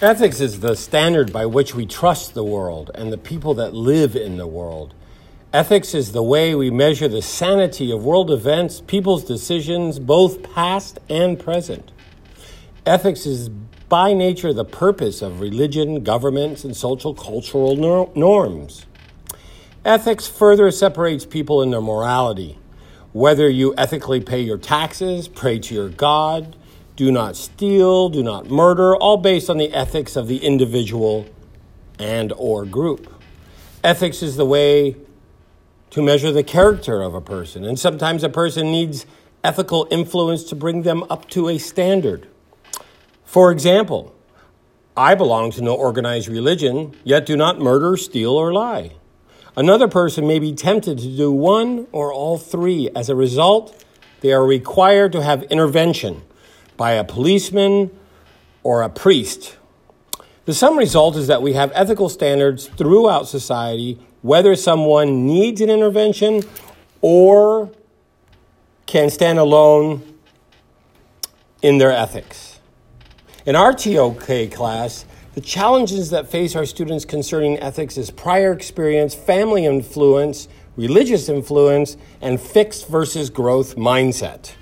Ethics is the standard by which we trust the world and the people that live in the world. Ethics is the way we measure the sanity of world events, people's decisions, both past and present. Ethics is by nature the purpose of religion, governments, and social cultural norms. Ethics further separates people in their morality. Whether you ethically pay your taxes, pray to your God, do not steal, do not murder, all based on the ethics of the individual and or group. Ethics is the way to measure the character of a person, and sometimes a person needs ethical influence to bring them up to a standard. For example, I belong to no organized religion, yet do not murder, steal, or lie. Another person may be tempted to do one or all three. As a result, they are required to have intervention by a policeman or a priest. The sum result is that we have ethical standards throughout society, whether someone needs an intervention or can stand alone in their ethics. In our TOK class, the challenges that face our students concerning ethics is prior experience, family influence, religious influence, and fixed versus growth mindset.